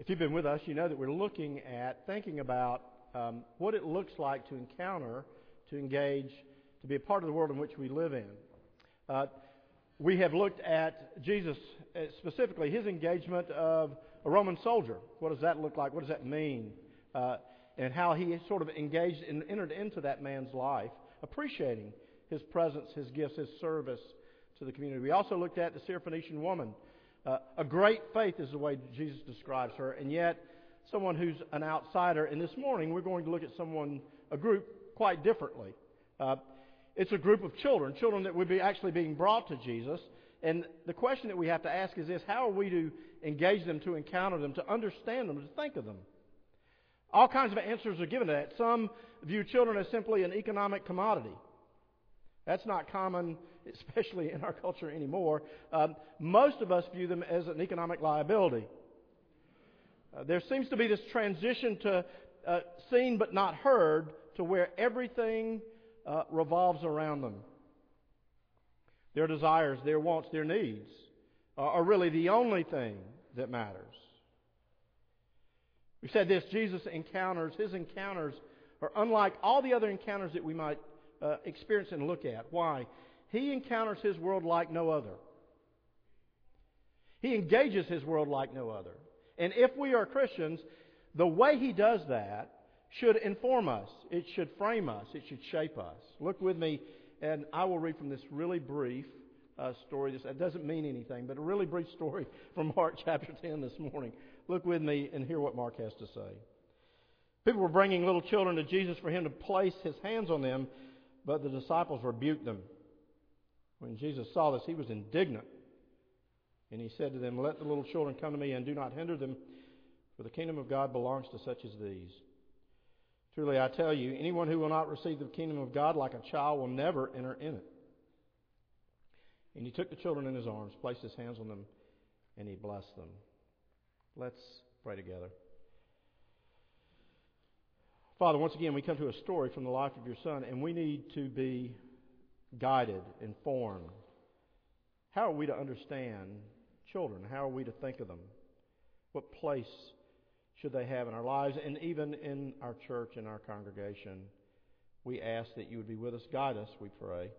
If you've been with us, you know that we're looking at, thinking about um, what it looks like to encounter, to engage, to be a part of the world in which we live in. Uh, we have looked at Jesus, uh, specifically his engagement of a Roman soldier. What does that look like? What does that mean? Uh, and how he sort of engaged and entered into that man's life, appreciating his presence, his gifts, his service to the community. We also looked at the Syrophoenician woman. Uh, a great faith is the way Jesus describes her, and yet someone who's an outsider. And this morning we're going to look at someone, a group, quite differently. Uh, it's a group of children, children that would be actually being brought to Jesus. And the question that we have to ask is this how are we to engage them, to encounter them, to understand them, to think of them? All kinds of answers are given to that. Some view children as simply an economic commodity. That's not common, especially in our culture anymore. Um, most of us view them as an economic liability. Uh, there seems to be this transition to uh, seen but not heard to where everything uh, revolves around them. Their desires, their wants, their needs are really the only thing that matters. We said this Jesus encounters, his encounters are unlike all the other encounters that we might uh, experience and look at. Why? He encounters his world like no other. He engages his world like no other. And if we are Christians, the way he does that should inform us. It should frame us. It should shape us. Look with me, and I will read from this really brief uh, story. This doesn't mean anything, but a really brief story from Mark chapter 10 this morning. Look with me and hear what Mark has to say. People were bringing little children to Jesus for him to place his hands on them, but the disciples rebuked them. When Jesus saw this, he was indignant. And he said to them, Let the little children come to me and do not hinder them, for the kingdom of God belongs to such as these. Truly, I tell you, anyone who will not receive the kingdom of God like a child will never enter in it. And he took the children in his arms, placed his hands on them, and he blessed them. Let's pray together. Father, once again, we come to a story from the life of your son, and we need to be guided, informed. How are we to understand children? How are we to think of them? What place should they have in our lives and even in our church and our congregation? We ask that you would be with us. Guide us, we pray.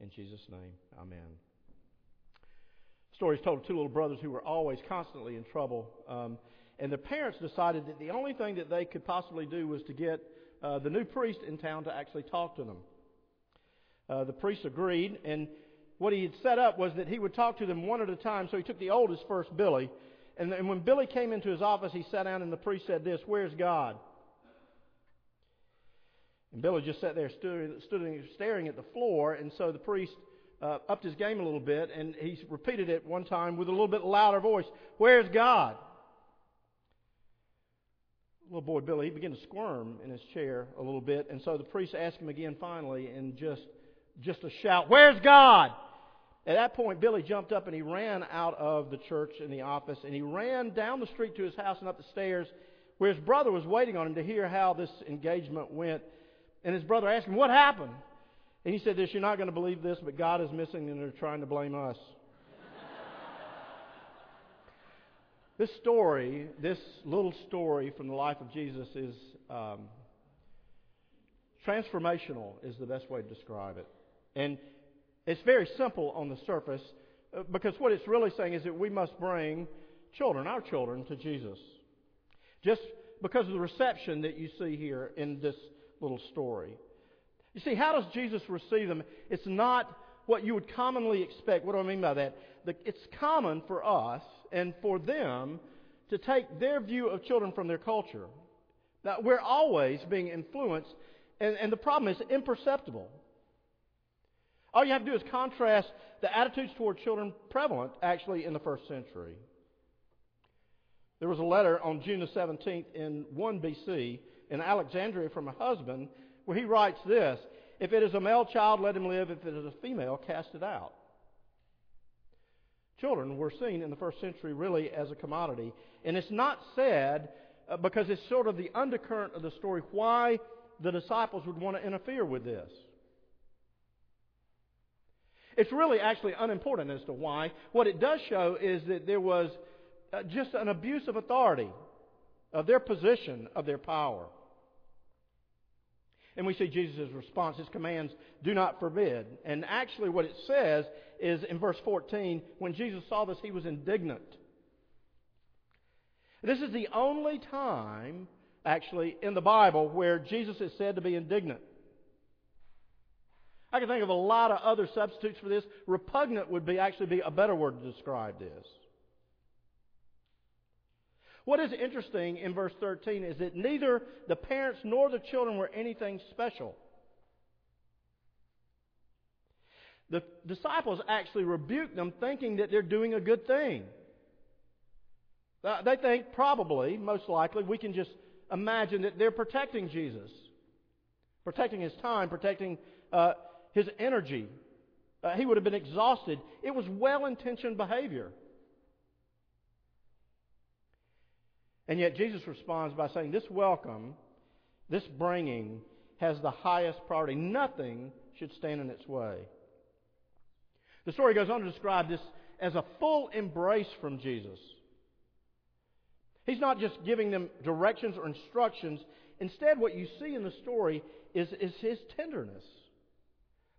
In Jesus' name, amen. Is told of two little brothers who were always constantly in trouble. Um, and the parents decided that the only thing that they could possibly do was to get uh, the new priest in town to actually talk to them. Uh, the priest agreed, and what he had set up was that he would talk to them one at a time. So he took the oldest first, Billy, and, and when Billy came into his office, he sat down, and the priest said this, "Where's God?" And Billy just sat there, stood, stood staring at the floor, and so the priest uh, upped his game a little bit, and he repeated it one time with a little bit louder voice, "Where's God?" little boy Billy, he began to squirm in his chair a little bit, and so the priest asked him again finally in just just a shout, Where's God? At that point, Billy jumped up and he ran out of the church in the office and he ran down the street to his house and up the stairs where his brother was waiting on him to hear how this engagement went. And his brother asked him, What happened? And he said this, You're not going to believe this, but God is missing and they're trying to blame us. this story, this little story from the life of Jesus is um, transformational, is the best way to describe it. And it's very simple on the surface uh, because what it's really saying is that we must bring children, our children, to Jesus. Just because of the reception that you see here in this little story. You see, how does Jesus receive them? It's not what you would commonly expect. What do I mean by that? It's common for us and for them to take their view of children from their culture. Now, we're always being influenced, and, and the problem is imperceptible. All you have to do is contrast the attitudes toward children prevalent actually in the first century. There was a letter on June the 17th in 1 BC in Alexandria from a husband where he writes this If it is a male child, let him live. If it is a female, cast it out. Children were seen in the first century really as a commodity. And it's not said, uh, because it's sort of the undercurrent of the story, why the disciples would want to interfere with this. It's really actually unimportant as to why. What it does show is that there was uh, just an abuse of authority. of their position, of their power. And we see Jesus' response. His commands do not forbid. And actually, what it says is in verse 14, when Jesus saw this, he was indignant. This is the only time, actually, in the Bible where Jesus is said to be indignant. I can think of a lot of other substitutes for this. Repugnant would be actually be a better word to describe this. What is interesting in verse 13 is that neither the parents nor the children were anything special. The disciples actually rebuke them thinking that they're doing a good thing. Uh, they think probably, most likely, we can just imagine that they're protecting Jesus, protecting his time, protecting uh, his energy. Uh, he would have been exhausted. It was well intentioned behavior. And yet Jesus responds by saying, This welcome, this bringing, has the highest priority. Nothing should stand in its way. The story goes on to describe this as a full embrace from Jesus. He's not just giving them directions or instructions. Instead, what you see in the story is, is his tenderness,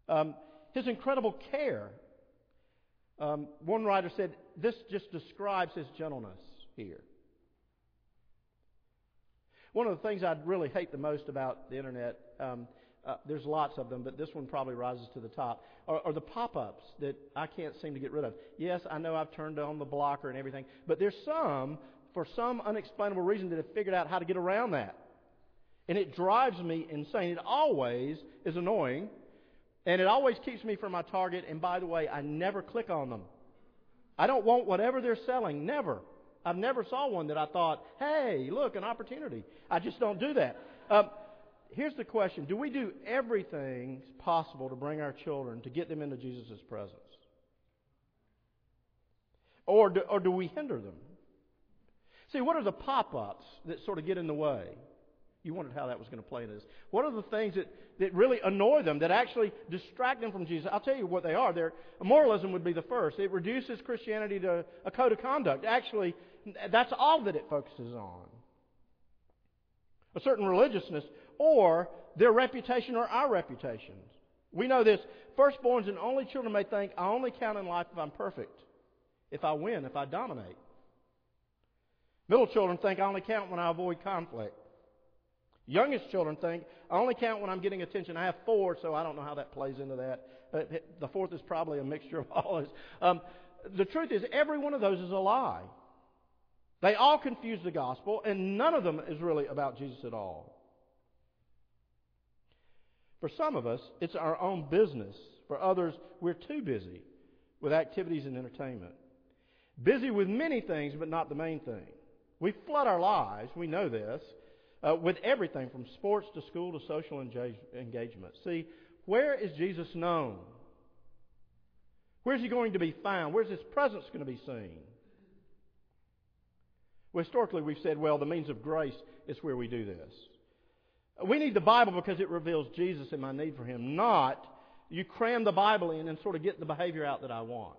um, his incredible care. Um, one writer said, This just describes his gentleness here. One of the things I'd really hate the most about the internet, um, uh, there's lots of them, but this one probably rises to the top, are, are the pop ups that I can't seem to get rid of. Yes, I know I've turned on the blocker and everything, but there's some, for some unexplainable reason, that have figured out how to get around that. And it drives me insane. It always is annoying, and it always keeps me from my target. And by the way, I never click on them. I don't want whatever they're selling. Never. I've never saw one that I thought, hey, look, an opportunity. I just don't do that. Um, here's the question Do we do everything possible to bring our children, to get them into Jesus' presence? Or do, or do we hinder them? See, what are the pop ups that sort of get in the way? You wondered how that was going to play in this. What are the things that, that really annoy them, that actually distract them from Jesus? I'll tell you what they are. They're, moralism would be the first. It reduces Christianity to a code of conduct. Actually, that's all that it focuses on. A certain religiousness, or their reputation or our reputations. We know this. Firstborns and only children may think, I only count in life if I'm perfect, if I win, if I dominate. Middle children think I only count when I avoid conflict. Youngest children think, I only count when I'm getting attention. I have four, so I don't know how that plays into that. The fourth is probably a mixture of all this. Um, the truth is, every one of those is a lie. They all confuse the gospel, and none of them is really about Jesus at all. For some of us, it's our own business. For others, we're too busy with activities and entertainment. Busy with many things, but not the main thing. We flood our lives, we know this, uh, with everything from sports to school to social engagement. See, where is Jesus known? Where's he going to be found? Where's his presence going to be seen? Well, historically, we've said, well, the means of grace is where we do this. We need the Bible because it reveals Jesus and my need for him, not you cram the Bible in and sort of get the behavior out that I want.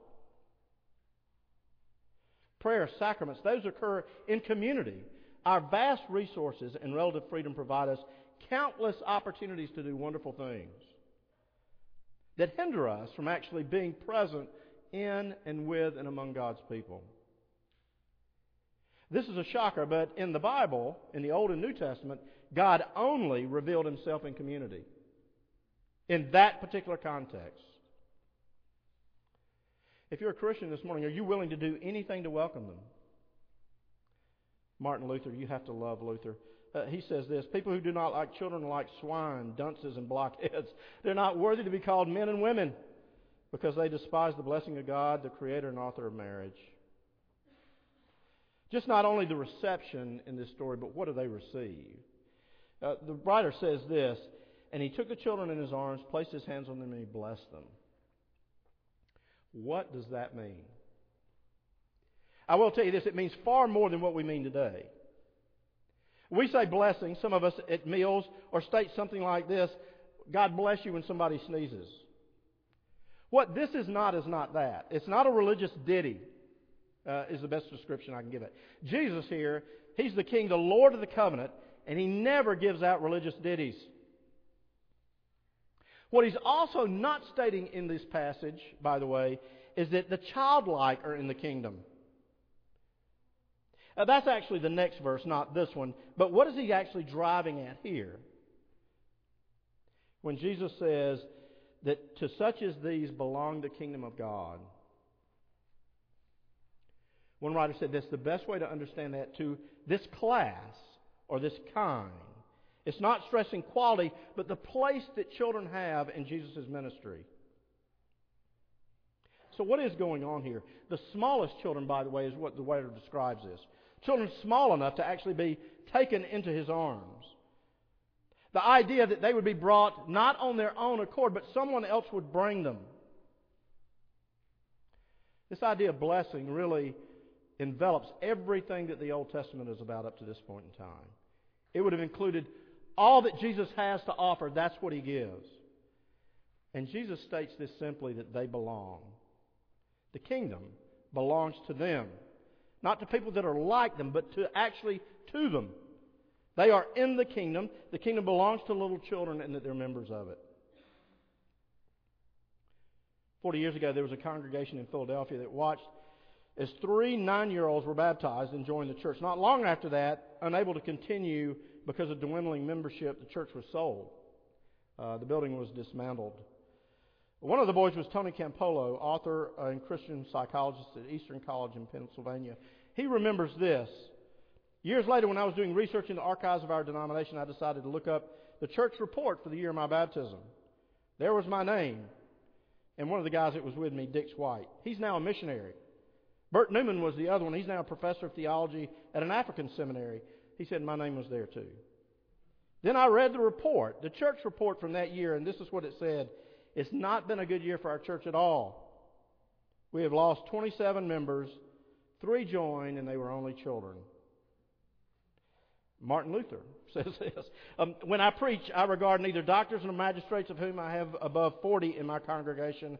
Prayer, sacraments, those occur in community. Our vast resources and relative freedom provide us countless opportunities to do wonderful things that hinder us from actually being present in and with and among God's people. This is a shocker, but in the Bible, in the Old and New Testament, God only revealed himself in community. In that particular context. If you're a Christian this morning, are you willing to do anything to welcome them? Martin Luther, you have to love Luther. Uh, he says this People who do not like children are like swine, dunces, and blockheads. They're not worthy to be called men and women because they despise the blessing of God, the creator and author of marriage. Just not only the reception in this story, but what do they receive? Uh, the writer says this And he took the children in his arms, placed his hands on them, and he blessed them. What does that mean? I will tell you this, it means far more than what we mean today. We say blessing, some of us at meals, or state something like this God bless you when somebody sneezes. What this is not is not that. It's not a religious ditty. uh, is the best description I can give it. Jesus here, he's the king, the Lord of the covenant, and he never gives out religious ditties. What he's also not stating in this passage, by the way, is that the childlike are in the kingdom. Uh, that's actually the next verse, not this one. But what is he actually driving at here? When Jesus says that to such as these belong the kingdom of God. One writer said this the best way to understand that to this class or this kind. It's not stressing quality, but the place that children have in Jesus' ministry. So, what is going on here? The smallest children, by the way, is what the writer describes this. Children small enough to actually be taken into his arms. The idea that they would be brought not on their own accord, but someone else would bring them. This idea of blessing really envelops everything that the Old Testament is about up to this point in time. It would have included all that Jesus has to offer, that's what he gives. And Jesus states this simply that they belong. The kingdom belongs to them. Not to people that are like them, but to actually to them. They are in the kingdom. The kingdom belongs to little children and that they're members of it. Forty years ago, there was a congregation in Philadelphia that watched as three nine year olds were baptized and joined the church. Not long after that, unable to continue because of dwindling membership, the church was sold. Uh, the building was dismantled. One of the boys was Tony Campolo, author and Christian psychologist at Eastern College in Pennsylvania. He remembers this. Years later, when I was doing research in the archives of our denomination, I decided to look up the church report for the year of my baptism. There was my name, and one of the guys that was with me, Dix White. He's now a missionary. Bert Newman was the other one. He's now a professor of theology at an African seminary. He said my name was there too. Then I read the report, the church report from that year, and this is what it said. It's not been a good year for our church at all. We have lost 27 members, three joined, and they were only children. Martin Luther says this. Um, when I preach, I regard neither doctors nor magistrates, of whom I have above 40 in my congregation.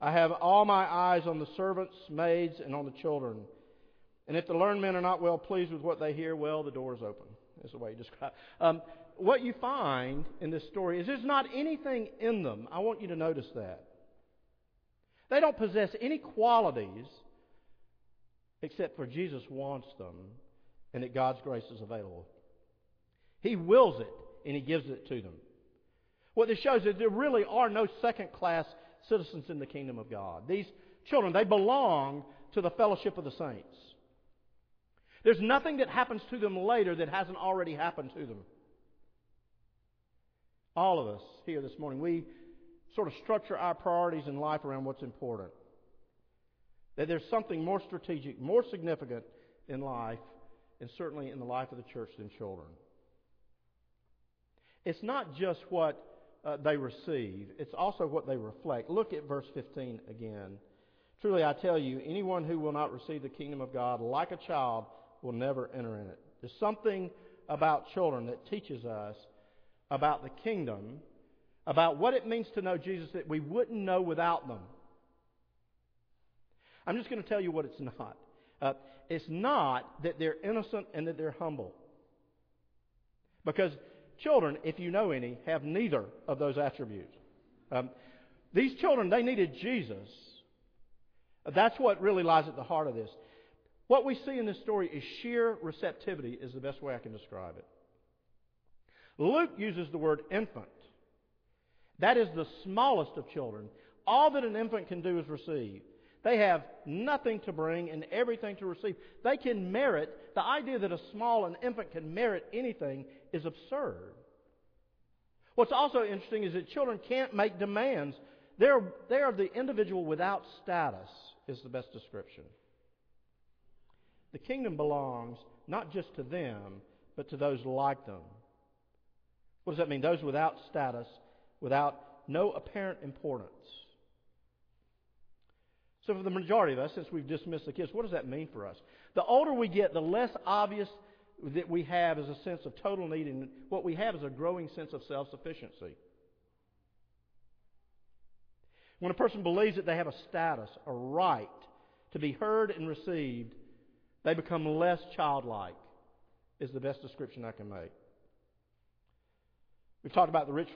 I have all my eyes on the servants, maids, and on the children. And if the learned men are not well pleased with what they hear, well, the door is open. Is the way he describes. Um, what you find in this story is there's not anything in them. I want you to notice that. They don't possess any qualities except for Jesus wants them and that God's grace is available. He wills it and He gives it to them. What this shows is there really are no second class citizens in the kingdom of God. These children, they belong to the fellowship of the saints. There's nothing that happens to them later that hasn't already happened to them. All of us here this morning, we sort of structure our priorities in life around what's important. That there's something more strategic, more significant in life, and certainly in the life of the church than children. It's not just what uh, they receive, it's also what they reflect. Look at verse 15 again. Truly, I tell you, anyone who will not receive the kingdom of God like a child will never enter in it. There's something about children that teaches us about the kingdom, about what it means to know Jesus that we wouldn't know without them. I'm just going to tell you what it's not. Uh, it's not that they're innocent and that they're humble. Because children, if you know any, have neither of those attributes. Um, these children, they needed Jesus. That's what really lies at the heart of this. What we see in this story is sheer receptivity, is the best way I can describe it. Luke uses the word infant. That is the smallest of children. All that an infant can do is receive. They have nothing to bring and everything to receive. They can merit. The idea that a small an infant can merit anything is absurd. What's also interesting is that children can't make demands. They're, they are the individual without status, is the best description. The kingdom belongs not just to them, but to those like them. What does that mean? Those without status, without no apparent importance. So, for the majority of us, since we've dismissed the kids, what does that mean for us? The older we get, the less obvious that we have is a sense of total need, and what we have is a growing sense of self sufficiency. When a person believes that they have a status, a right to be heard and received, they become less childlike, is the best description I can make. We've talked about the rich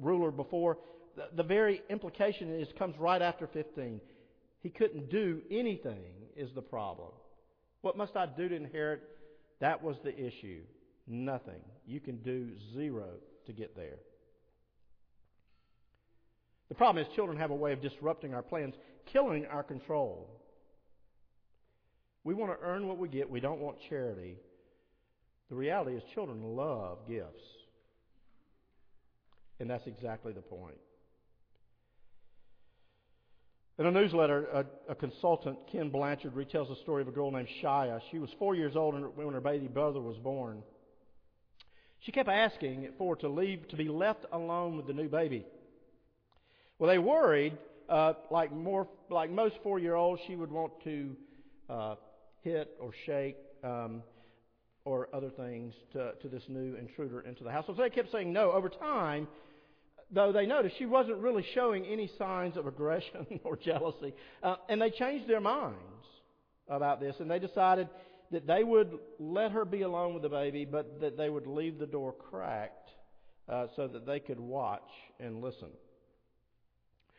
ruler before. The, the very implication is comes right after 15. He couldn't do anything, is the problem. What must I do to inherit? That was the issue. Nothing. You can do zero to get there. The problem is children have a way of disrupting our plans, killing our control. We want to earn what we get. We don't want charity. The reality is children love gifts. And that's exactly the point. In a newsletter, a, a, consultant, Ken Blanchard, retells the story of a girl named Shia. She was four years old when her baby brother was born. She kept asking for to leave to be left alone with the new baby. Well, they worried, uh, like more like most four-year-olds, she would want to uh, hit or shake um, or other things to, to this new intruder into the house. So they kept saying no. Over time, though they noticed she wasn't really showing any signs of aggression or jealousy. Uh, and they changed their minds about this, and they decided that they would let her be alone with the baby, but that they would leave the door cracked uh, so that they could watch and listen.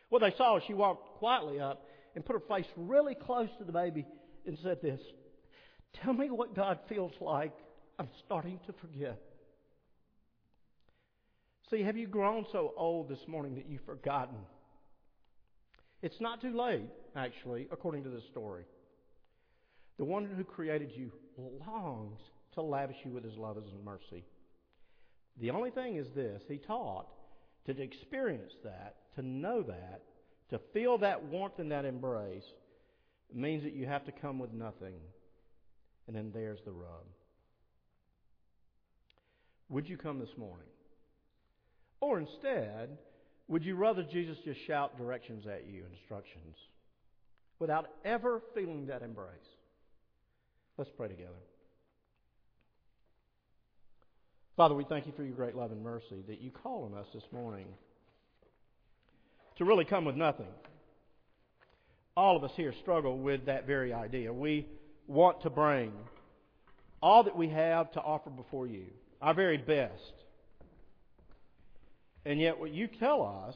What they saw was she walked quietly up and put her face really close to the baby and said this Tell me what God feels like. I'm starting to forget. See, have you grown so old this morning that you've forgotten? It's not too late, actually, according to this story. The one who created you longs to lavish you with his love and mercy. The only thing is this He taught to experience that, to know that, to feel that warmth and that embrace, means that you have to come with nothing. And then there's the rub. Would you come this morning? Or instead, would you rather Jesus just shout directions at you, instructions, without ever feeling that embrace? Let's pray together. Father, we thank you for your great love and mercy that you call on us this morning to really come with nothing. All of us here struggle with that very idea. We want to bring all that we have to offer before you, our very best. And yet, what you tell us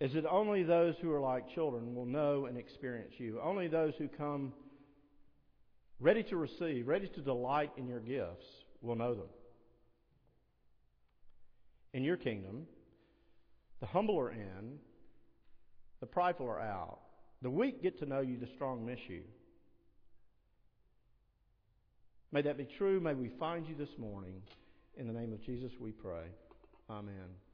is that only those who are like children will know and experience you. Only those who come ready to receive, ready to delight in your gifts, will know them. In your kingdom, the humble are in, the prideful are out. The weak get to know you, the strong miss you. May that be true. May we find you this morning. In the name of Jesus, we pray. Amen.